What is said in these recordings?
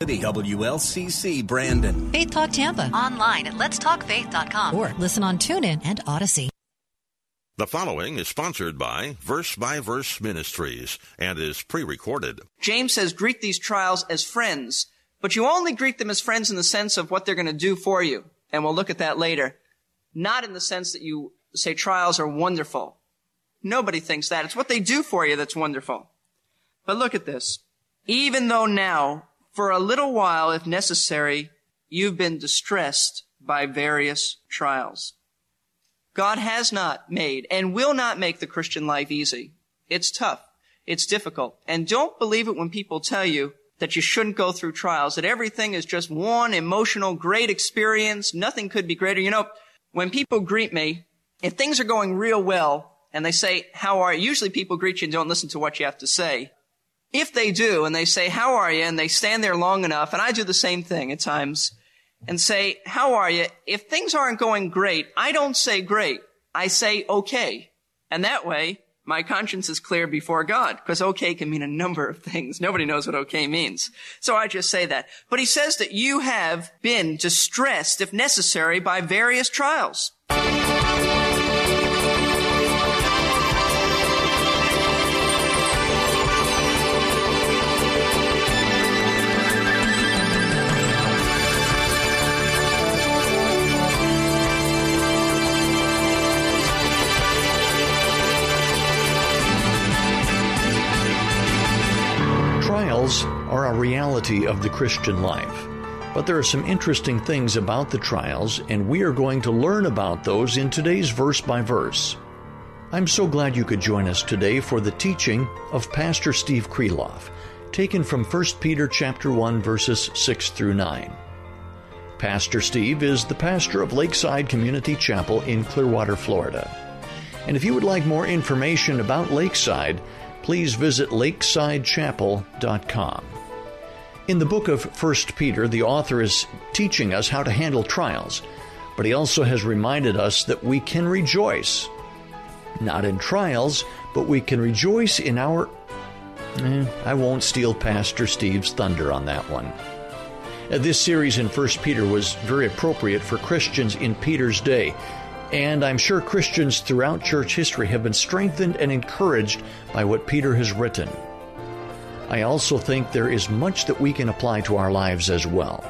WLCC Brandon. Faith Talk Tampa. Online at letstalkfaith.com. Or listen on TuneIn and Odyssey. The following is sponsored by Verse by Verse Ministries and is pre recorded. James says, greet these trials as friends, but you only greet them as friends in the sense of what they're going to do for you. And we'll look at that later. Not in the sense that you say trials are wonderful. Nobody thinks that. It's what they do for you that's wonderful. But look at this. Even though now, for a little while, if necessary, you've been distressed by various trials. God has not made and will not make the Christian life easy. It's tough. It's difficult. And don't believe it when people tell you that you shouldn't go through trials, that everything is just one emotional, great experience. Nothing could be greater. You know, when people greet me, if things are going real well and they say, how are you? Usually people greet you and don't listen to what you have to say. If they do and they say, how are you? And they stand there long enough, and I do the same thing at times, and say, how are you? If things aren't going great, I don't say great. I say okay. And that way, my conscience is clear before God, because okay can mean a number of things. Nobody knows what okay means. So I just say that. But he says that you have been distressed, if necessary, by various trials. Trials are a reality of the Christian life. But there are some interesting things about the trials, and we are going to learn about those in today's verse by verse. I'm so glad you could join us today for the teaching of Pastor Steve Kreloff, taken from 1 Peter chapter 1 verses 6 through 9. Pastor Steve is the pastor of Lakeside Community Chapel in Clearwater, Florida. And if you would like more information about Lakeside, please visit lakesidechapel.com. In the book of 1 Peter, the author is teaching us how to handle trials, but he also has reminded us that we can rejoice. Not in trials, but we can rejoice in our. Eh, I won't steal Pastor Steve's thunder on that one. Uh, this series in 1 Peter was very appropriate for Christians in Peter's day and I'm sure Christians throughout church history have been strengthened and encouraged by what Peter has written. I also think there is much that we can apply to our lives as well.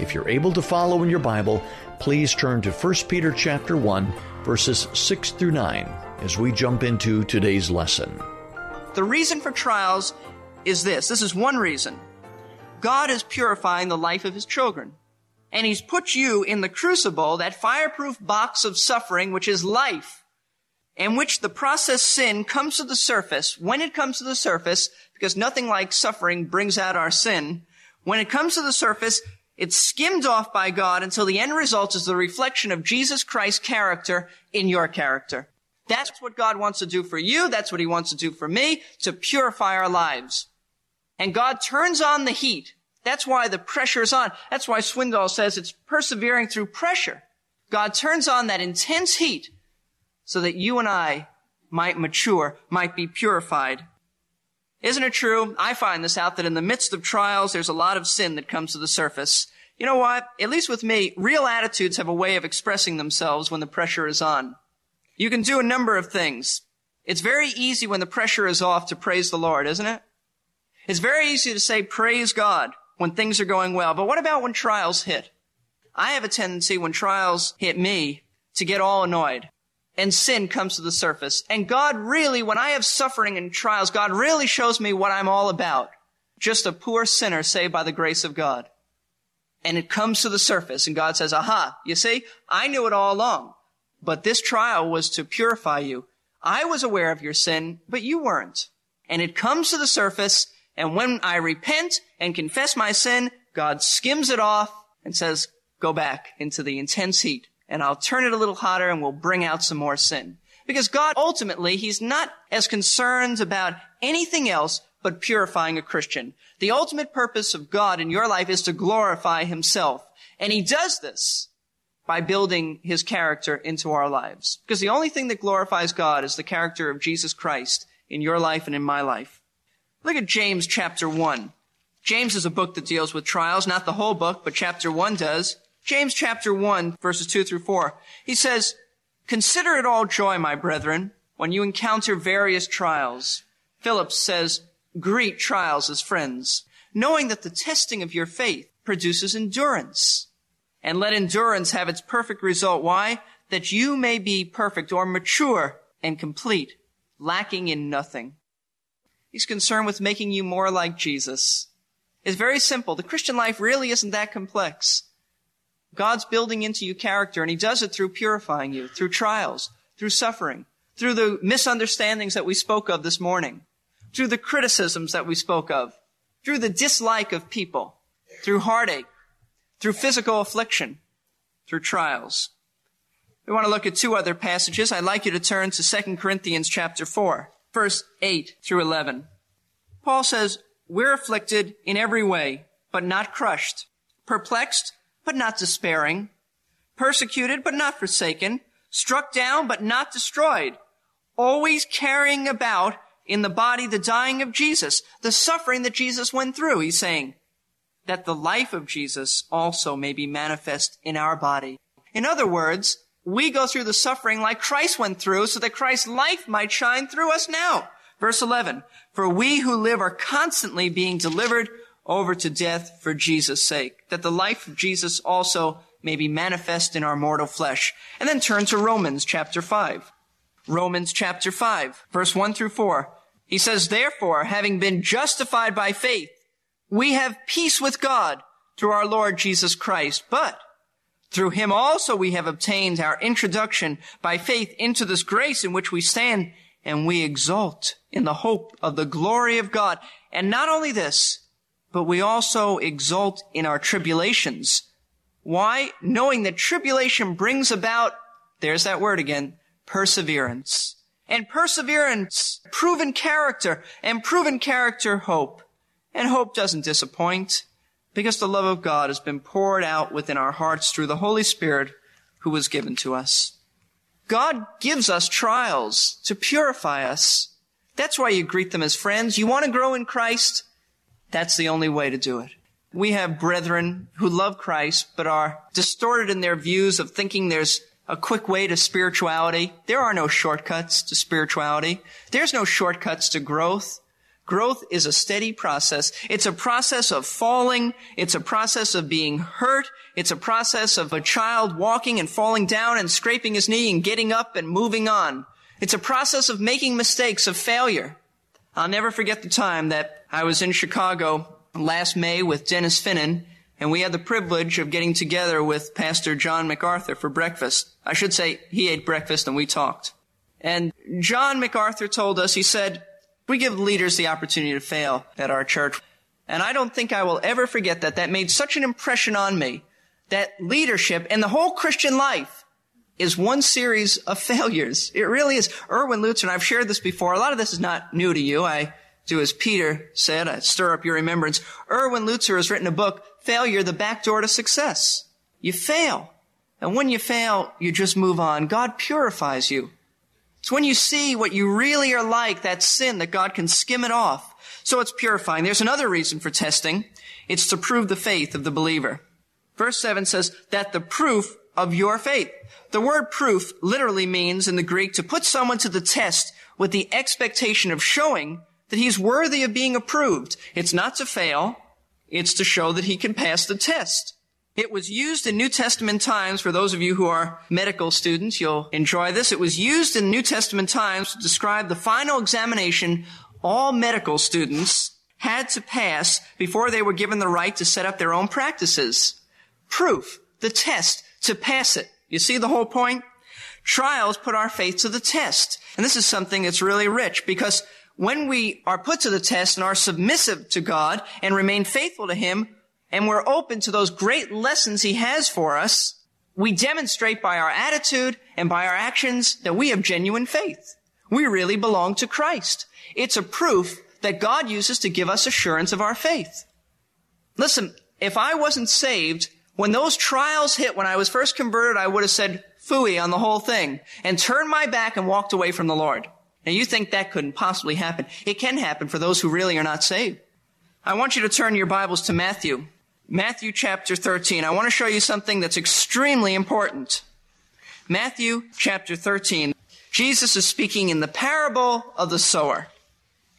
If you're able to follow in your Bible, please turn to 1 Peter chapter 1 verses 6 through 9 as we jump into today's lesson. The reason for trials is this. This is one reason. God is purifying the life of his children and he's put you in the crucible, that fireproof box of suffering, which is life, in which the process sin comes to the surface. When it comes to the surface, because nothing like suffering brings out our sin, when it comes to the surface, it's skimmed off by God until the end result is the reflection of Jesus Christ's character in your character. That's what God wants to do for you. That's what he wants to do for me, to purify our lives. And God turns on the heat that's why the pressure is on. That's why Swindoll says it's persevering through pressure. God turns on that intense heat so that you and I might mature, might be purified. Isn't it true? I find this out that in the midst of trials, there's a lot of sin that comes to the surface. You know what? At least with me, real attitudes have a way of expressing themselves when the pressure is on. You can do a number of things. It's very easy when the pressure is off to praise the Lord, isn't it? It's very easy to say, praise God when things are going well. But what about when trials hit? I have a tendency when trials hit me to get all annoyed and sin comes to the surface. And God really, when I have suffering and trials, God really shows me what I'm all about. Just a poor sinner saved by the grace of God. And it comes to the surface and God says, aha, you see, I knew it all along, but this trial was to purify you. I was aware of your sin, but you weren't. And it comes to the surface And when I repent and confess my sin, God skims it off and says, go back into the intense heat and I'll turn it a little hotter and we'll bring out some more sin. Because God ultimately, He's not as concerned about anything else but purifying a Christian. The ultimate purpose of God in your life is to glorify Himself. And He does this by building His character into our lives. Because the only thing that glorifies God is the character of Jesus Christ in your life and in my life. Look at James chapter 1. James is a book that deals with trials, not the whole book, but chapter 1 does. James chapter 1 verses 2 through 4. He says, Consider it all joy, my brethren, when you encounter various trials. Phillips says, Greet trials as friends, knowing that the testing of your faith produces endurance. And let endurance have its perfect result. Why? That you may be perfect or mature and complete, lacking in nothing. He's concerned with making you more like Jesus. It's very simple. The Christian life really isn't that complex. God's building into you character, and He does it through purifying you, through trials, through suffering, through the misunderstandings that we spoke of this morning, through the criticisms that we spoke of, through the dislike of people, through heartache, through physical affliction, through trials. We want to look at two other passages. I'd like you to turn to 2 Corinthians chapter 4, verse 8 through 11. Paul says, We're afflicted in every way, but not crushed, perplexed, but not despairing, persecuted, but not forsaken, struck down, but not destroyed, always carrying about in the body the dying of Jesus, the suffering that Jesus went through. He's saying that the life of Jesus also may be manifest in our body. In other words, we go through the suffering like Christ went through so that Christ's life might shine through us now. Verse 11, for we who live are constantly being delivered over to death for Jesus' sake, that the life of Jesus also may be manifest in our mortal flesh. And then turn to Romans chapter 5. Romans chapter 5, verse 1 through 4. He says, Therefore, having been justified by faith, we have peace with God through our Lord Jesus Christ. But through him also we have obtained our introduction by faith into this grace in which we stand and we exult in the hope of the glory of God. And not only this, but we also exult in our tribulations. Why? Knowing that tribulation brings about, there's that word again, perseverance. And perseverance, proven character, and proven character, hope. And hope doesn't disappoint, because the love of God has been poured out within our hearts through the Holy Spirit who was given to us. God gives us trials to purify us. That's why you greet them as friends. You want to grow in Christ? That's the only way to do it. We have brethren who love Christ, but are distorted in their views of thinking there's a quick way to spirituality. There are no shortcuts to spirituality. There's no shortcuts to growth. Growth is a steady process. It's a process of falling. It's a process of being hurt. It's a process of a child walking and falling down and scraping his knee and getting up and moving on. It's a process of making mistakes, of failure. I'll never forget the time that I was in Chicago last May with Dennis Finnan, and we had the privilege of getting together with Pastor John MacArthur for breakfast. I should say he ate breakfast and we talked. And John MacArthur told us, he said, we give leaders the opportunity to fail at our church. And I don't think I will ever forget that. That made such an impression on me that leadership and the whole Christian life is one series of failures. It really is. Erwin Lutzer, and I've shared this before. A lot of this is not new to you. I do as Peter said, I stir up your remembrance. Erwin Lutzer has written a book, Failure, the Back Door to Success. You fail. And when you fail, you just move on. God purifies you. It's when you see what you really are like, that sin, that God can skim it off. So it's purifying. There's another reason for testing. It's to prove the faith of the believer. Verse 7 says that the proof of your faith. The word proof literally means in the Greek to put someone to the test with the expectation of showing that he's worthy of being approved. It's not to fail. It's to show that he can pass the test. It was used in New Testament times, for those of you who are medical students, you'll enjoy this. It was used in New Testament times to describe the final examination all medical students had to pass before they were given the right to set up their own practices. Proof, the test, to pass it. You see the whole point? Trials put our faith to the test. And this is something that's really rich because when we are put to the test and are submissive to God and remain faithful to Him, and we're open to those great lessons He has for us, we demonstrate by our attitude and by our actions that we have genuine faith. We really belong to Christ. It's a proof that God uses to give us assurance of our faith. Listen, if I wasn't saved, when those trials hit when I was first converted, I would have said fooey on the whole thing and turned my back and walked away from the Lord. Now you think that couldn't possibly happen. It can happen for those who really are not saved. I want you to turn your Bibles to Matthew. Matthew chapter 13. I want to show you something that's extremely important. Matthew chapter 13. Jesus is speaking in the parable of the sower.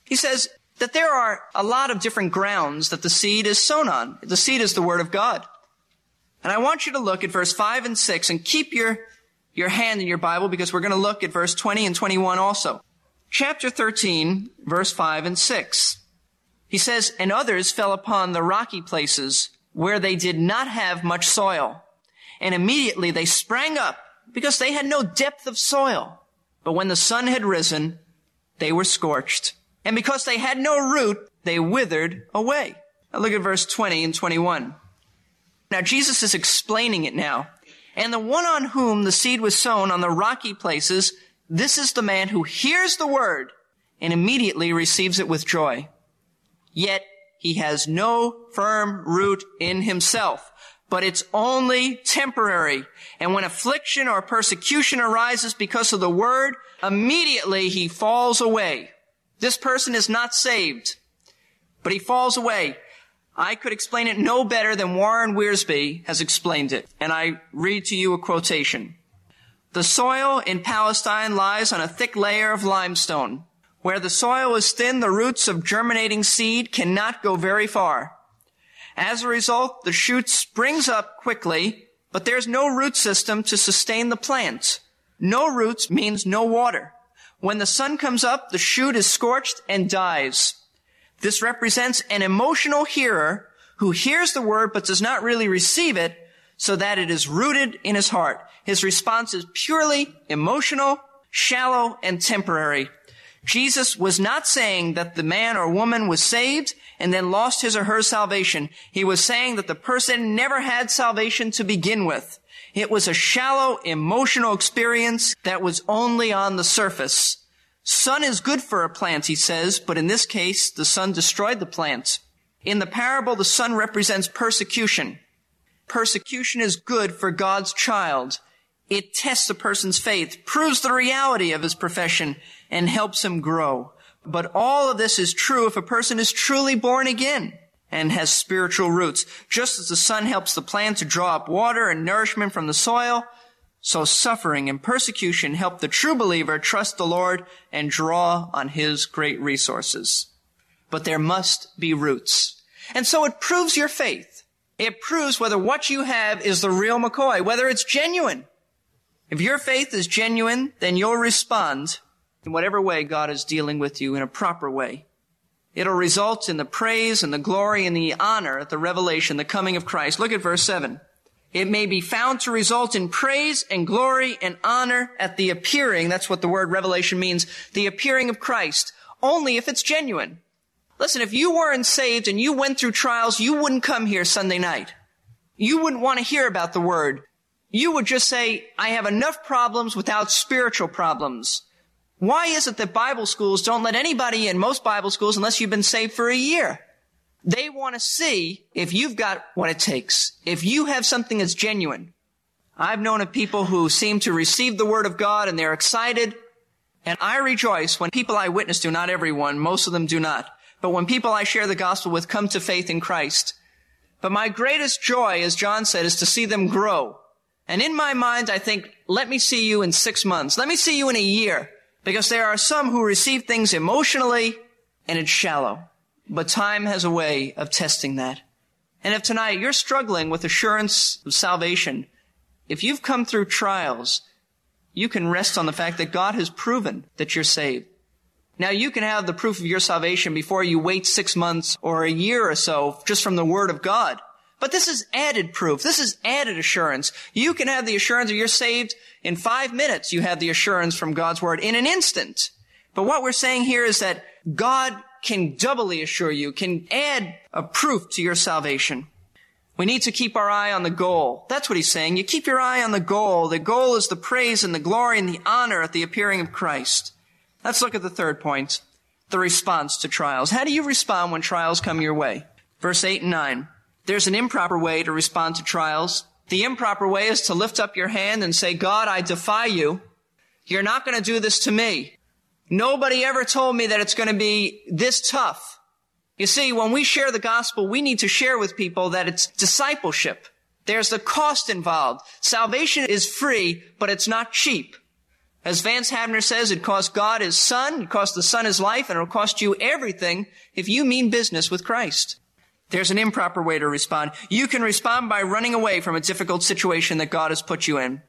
He says that there are a lot of different grounds that the seed is sown on. The seed is the word of God. And I want you to look at verse 5 and 6 and keep your, your hand in your Bible because we're going to look at verse 20 and 21 also. Chapter 13, verse 5 and 6. He says, And others fell upon the rocky places where they did not have much soil. And immediately they sprang up because they had no depth of soil. But when the sun had risen, they were scorched. And because they had no root, they withered away. Now look at verse 20 and 21. Now Jesus is explaining it now. And the one on whom the seed was sown on the rocky places, this is the man who hears the word and immediately receives it with joy. Yet he has no firm root in himself, but it's only temporary. And when affliction or persecution arises because of the word, immediately he falls away. This person is not saved, but he falls away. I could explain it no better than Warren Wiersbe has explained it. And I read to you a quotation. The soil in Palestine lies on a thick layer of limestone. Where the soil is thin, the roots of germinating seed cannot go very far. As a result, the shoot springs up quickly, but there's no root system to sustain the plant. No roots means no water. When the sun comes up, the shoot is scorched and dies. This represents an emotional hearer who hears the word but does not really receive it so that it is rooted in his heart. His response is purely emotional, shallow, and temporary. Jesus was not saying that the man or woman was saved and then lost his or her salvation. He was saying that the person never had salvation to begin with. It was a shallow emotional experience that was only on the surface. Sun is good for a plant, he says, but in this case, the sun destroyed the plant. In the parable, the sun represents persecution. Persecution is good for God's child. It tests a person's faith, proves the reality of his profession, and helps him grow. But all of this is true if a person is truly born again and has spiritual roots. Just as the sun helps the plant to draw up water and nourishment from the soil, so suffering and persecution help the true believer trust the Lord and draw on his great resources. But there must be roots. And so it proves your faith. It proves whether what you have is the real McCoy, whether it's genuine. If your faith is genuine, then you'll respond in whatever way God is dealing with you in a proper way. It'll result in the praise and the glory and the honor at the revelation, the coming of Christ. Look at verse 7. It may be found to result in praise and glory and honor at the appearing. That's what the word revelation means. The appearing of Christ. Only if it's genuine. Listen, if you weren't saved and you went through trials, you wouldn't come here Sunday night. You wouldn't want to hear about the word. You would just say, I have enough problems without spiritual problems. Why is it that Bible schools don't let anybody in most Bible schools unless you've been saved for a year? They want to see if you've got what it takes. If you have something that's genuine. I've known of people who seem to receive the word of God and they're excited. And I rejoice when people I witness to, not everyone, most of them do not, but when people I share the gospel with come to faith in Christ. But my greatest joy, as John said, is to see them grow. And in my mind, I think, let me see you in six months. Let me see you in a year. Because there are some who receive things emotionally and it's shallow. But time has a way of testing that. And if tonight you're struggling with assurance of salvation, if you've come through trials, you can rest on the fact that God has proven that you're saved. Now you can have the proof of your salvation before you wait six months or a year or so just from the Word of God. But this is added proof. This is added assurance. You can have the assurance that you're saved in five minutes. You have the assurance from God's word in an instant. But what we're saying here is that God can doubly assure you, can add a proof to your salvation. We need to keep our eye on the goal. That's what he's saying. You keep your eye on the goal. The goal is the praise and the glory and the honor at the appearing of Christ. Let's look at the third point. The response to trials. How do you respond when trials come your way? Verse 8 and 9. There's an improper way to respond to trials. The improper way is to lift up your hand and say, God, I defy you. You're not going to do this to me. Nobody ever told me that it's going to be this tough. You see, when we share the gospel, we need to share with people that it's discipleship. There's the cost involved. Salvation is free, but it's not cheap. As Vance Havner says, it cost God his son, it cost the son his life, and it'll cost you everything if you mean business with Christ. There's an improper way to respond. You can respond by running away from a difficult situation that God has put you in.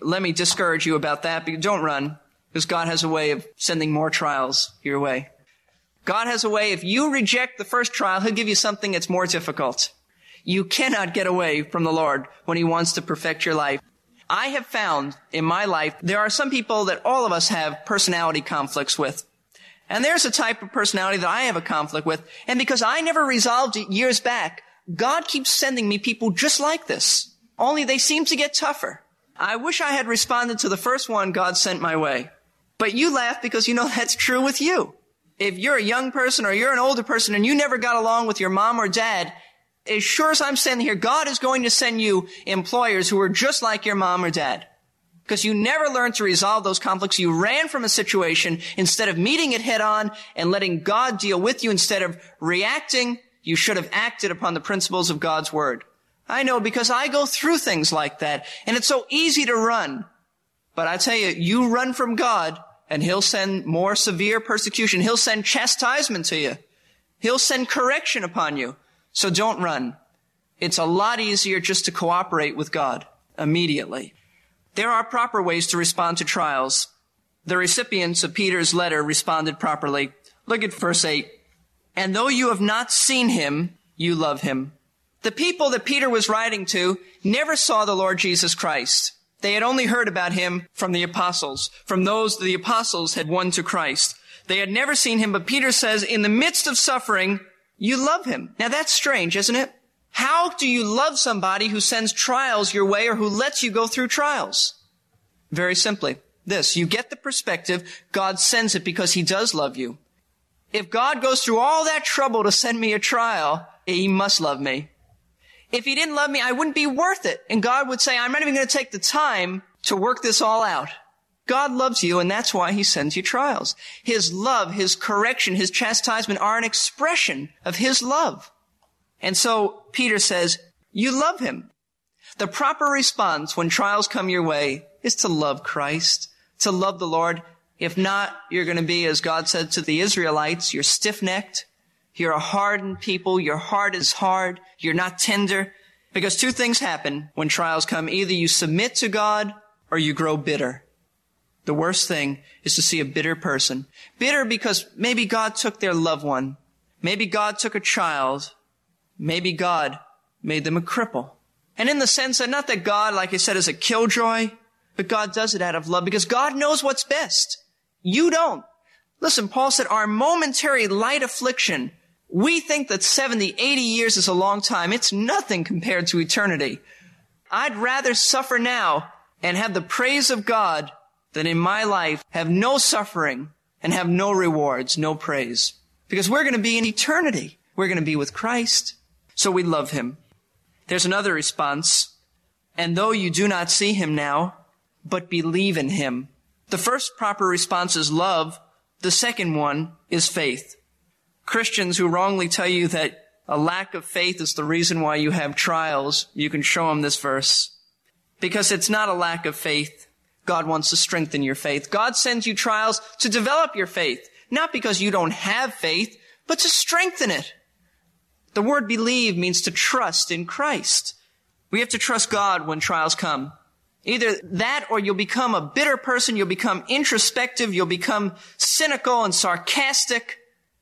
Let me discourage you about that. Don't run, because God has a way of sending more trials your way. God has a way, if you reject the first trial, He'll give you something that's more difficult. You cannot get away from the Lord when He wants to perfect your life. I have found in my life, there are some people that all of us have personality conflicts with. And there's a type of personality that I have a conflict with. And because I never resolved it years back, God keeps sending me people just like this. Only they seem to get tougher. I wish I had responded to the first one God sent my way. But you laugh because you know that's true with you if you're a young person or you're an older person and you never got along with your mom or dad, as sure as I'm standing here, God is going to send you employers who are just like your mom or dad. Because you never learned to resolve those conflicts. You ran from a situation instead of meeting it head on and letting God deal with you instead of reacting. You should have acted upon the principles of God's word. I know because I go through things like that and it's so easy to run. But I tell you, you run from God and he'll send more severe persecution. He'll send chastisement to you. He'll send correction upon you. So don't run. It's a lot easier just to cooperate with God immediately. There are proper ways to respond to trials. The recipients of Peter's letter responded properly. Look at verse 8. And though you have not seen him, you love him. The people that Peter was writing to never saw the Lord Jesus Christ. They had only heard about him from the apostles, from those the apostles had won to Christ. They had never seen him, but Peter says, in the midst of suffering, you love him. Now that's strange, isn't it? How do you love somebody who sends trials your way or who lets you go through trials? Very simply, this. You get the perspective, God sends it because he does love you. If God goes through all that trouble to send me a trial, he must love me. If he didn't love me, I wouldn't be worth it. And God would say, I'm not even going to take the time to work this all out. God loves you, and that's why he sends you trials. His love, his correction, his chastisement are an expression of his love. And so Peter says, you love him. The proper response when trials come your way is to love Christ, to love the Lord. If not, you're going to be, as God said to the Israelites, you're stiff-necked, you're a hardened people. Your heart is hard. You're not tender. Because two things happen when trials come. Either you submit to God or you grow bitter. The worst thing is to see a bitter person. Bitter because maybe God took their loved one. Maybe God took a child. Maybe God made them a cripple. And in the sense that not that God, like I said, is a killjoy, but God does it out of love because God knows what's best. You don't. Listen, Paul said our momentary light affliction we think that 70, 80 years is a long time. It's nothing compared to eternity. I'd rather suffer now and have the praise of God than in my life have no suffering and have no rewards, no praise. Because we're going to be in eternity. We're going to be with Christ. So we love him. There's another response. And though you do not see him now, but believe in him. The first proper response is love. The second one is faith. Christians who wrongly tell you that a lack of faith is the reason why you have trials, you can show them this verse. Because it's not a lack of faith. God wants to strengthen your faith. God sends you trials to develop your faith, not because you don't have faith, but to strengthen it. The word believe means to trust in Christ. We have to trust God when trials come. Either that or you'll become a bitter person, you'll become introspective, you'll become cynical and sarcastic,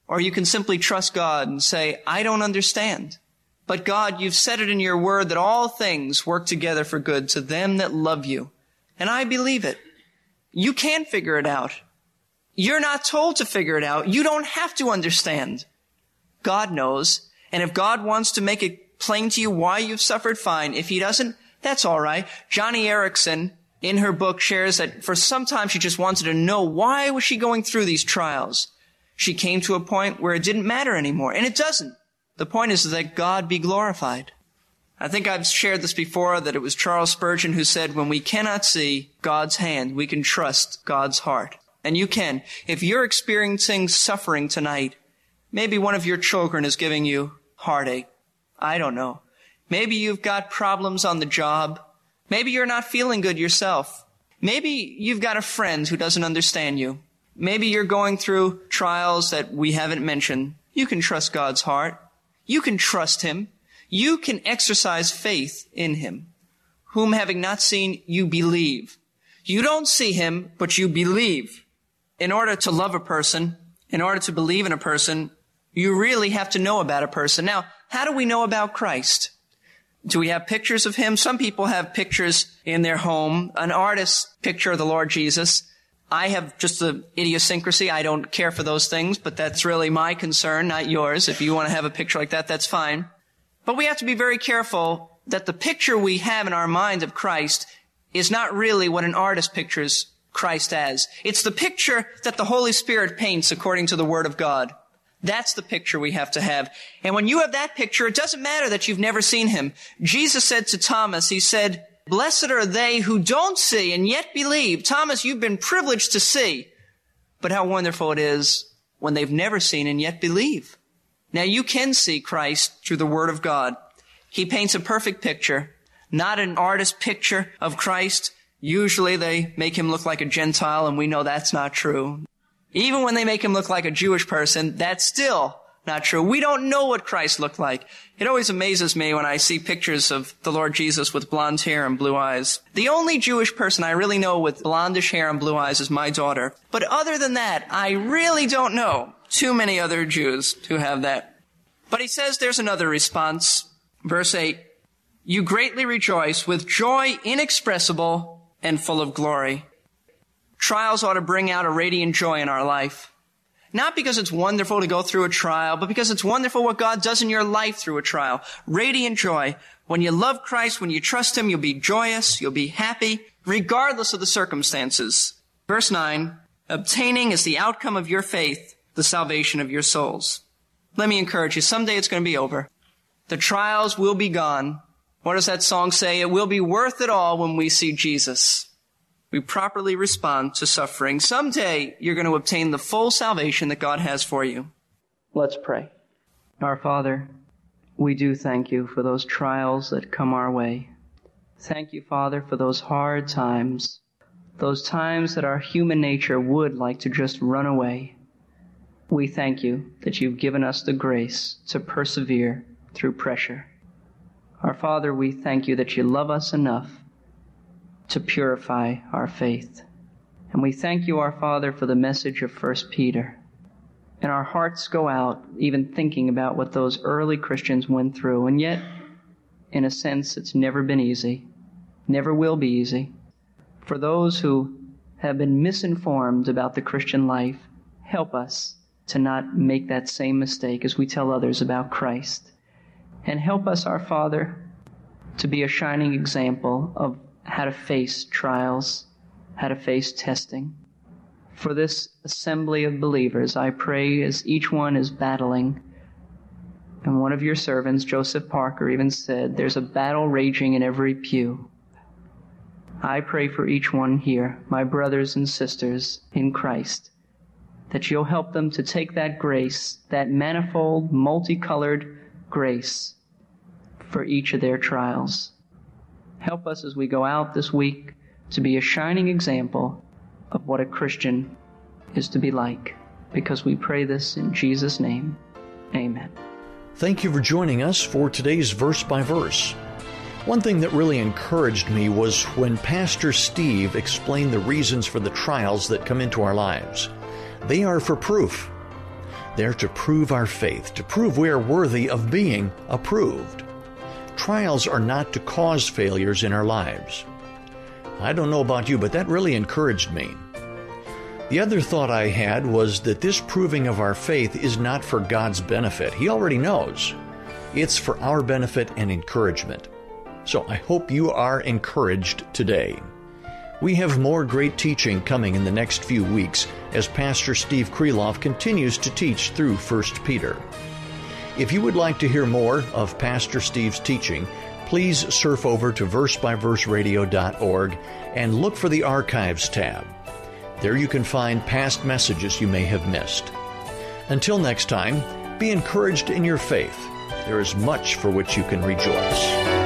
or you can simply trust God and say, I don't understand. But God, you've said it in your word that all things work together for good to them that love you. And I believe it. You can figure it out. You're not told to figure it out. You don't have to understand. God knows. And if God wants to make it plain to you why you've suffered, fine. If he doesn't, that's all right. Joni Eareckson, in her book shares that for some time she just wanted to know why was she going through these trials. She came to a point where it didn't matter anymore. And it doesn't. The point is that God be glorified. I think I've shared this before that it was Charles Spurgeon who said, when we cannot see God's hand, we can trust God's heart. And you can. If you're experiencing suffering tonight, maybe one of your children is giving you heartache. I don't know. Maybe you've got problems on the job. Maybe you're not feeling good yourself. Maybe you've got a friend who doesn't understand you. Maybe you're going through trials that we haven't mentioned. You can trust God's heart. You can trust Him. You can exercise faith in Him, whom having not seen, you believe. You don't see Him, but you believe. In order to love a person, in order to believe in a person, you really have to know about a person. Now, how do we know about Christ? Do we have pictures of him? Some people have pictures in their home, an artist's picture of the Lord Jesus. I have just the idiosyncrasy. I don't care for those things, but that's really my concern, not yours. If you want to have a picture like that, that's fine. But we have to be very careful that the picture we have in our mind of Christ is not really what an artist pictures Christ as. It's the picture that the Holy Spirit paints according to the Word of God. That's the picture we have to have. And when you have that picture, it doesn't matter that you've never seen him. Jesus said to Thomas, he said, Blessed are they who don't see and yet believe. Thomas, you've been privileged to see. But how wonderful it is when they've never seen and yet believe. Now you can see Christ through the Word of God. He paints a perfect picture, not an artist picture of Christ. Usually they make him look like a Gentile and we know that's not true. Even when they make him look like a Jewish person, that's still not true. We don't know what Christ looked like. It always amazes me when I see pictures of the Lord Jesus with blonde hair and blue eyes. The only Jewish person I really know with blondish hair and blue eyes is my daughter. But other than that, I really don't know too many other Jews who have that. But he says there's another response. Verse 8. You greatly rejoice with joy inexpressible and full of glory. Trials ought to bring out a radiant joy in our life. Not because it's wonderful to go through a trial, but because it's wonderful what God does in your life through a trial. Radiant joy. When you love Christ, when you trust Him, you'll be joyous, you'll be happy, regardless of the circumstances. Verse 9, obtaining as the outcome of your faith the salvation of your souls. Let me encourage you, someday it's going to be over. The trials will be gone. What does that song say? It will be worth it all when we see Jesus we properly respond to suffering, someday you're going to obtain the full salvation that God has for you. Let's pray. Our Father, we do thank you for those trials that come our way. Thank you, Father, for those hard times, those times that our human nature would like to just run away. We thank you that you've given us the grace to persevere through pressure. Our Father, we thank you that you love us enough to purify our faith. And we thank you, our Father, for the message of 1 Peter. And our hearts go out even thinking about what those early Christians went through. And yet, in a sense, it's never been easy, never will be easy. For those who have been misinformed about the Christian life, help us to not make that same mistake as we tell others about Christ. And help us, our Father, to be a shining example of how to face trials, how to face testing. For this assembly of believers, I pray as each one is battling. And one of your servants, Joseph Parker, even said, There's a battle raging in every pew. I pray for each one here, my brothers and sisters in Christ, that you'll help them to take that grace, that manifold, multicolored grace, for each of their trials Help us as we go out this week to be a shining example of what a Christian is to be like. Because we pray this in Jesus' name. Amen. Thank you for joining us for today's verse by verse. One thing that really encouraged me was when Pastor Steve explained the reasons for the trials that come into our lives. They are for proof. They're to prove our faith, to prove we are worthy of being approved. Trials are not to cause failures in our lives. I don't know about you, but that really encouraged me. The other thought I had was that this proving of our faith is not for God's benefit. He already knows. It's for our benefit and encouragement. So I hope you are encouraged today. We have more great teaching coming in the next few weeks as Pastor Steve Kreloff continues to teach through 1 Peter. If you would like to hear more of Pastor Steve's teaching, please surf over to versebyverseradio.org and look for the Archives tab. There you can find past messages you may have missed. Until next time, be encouraged in your faith. There is much for which you can rejoice.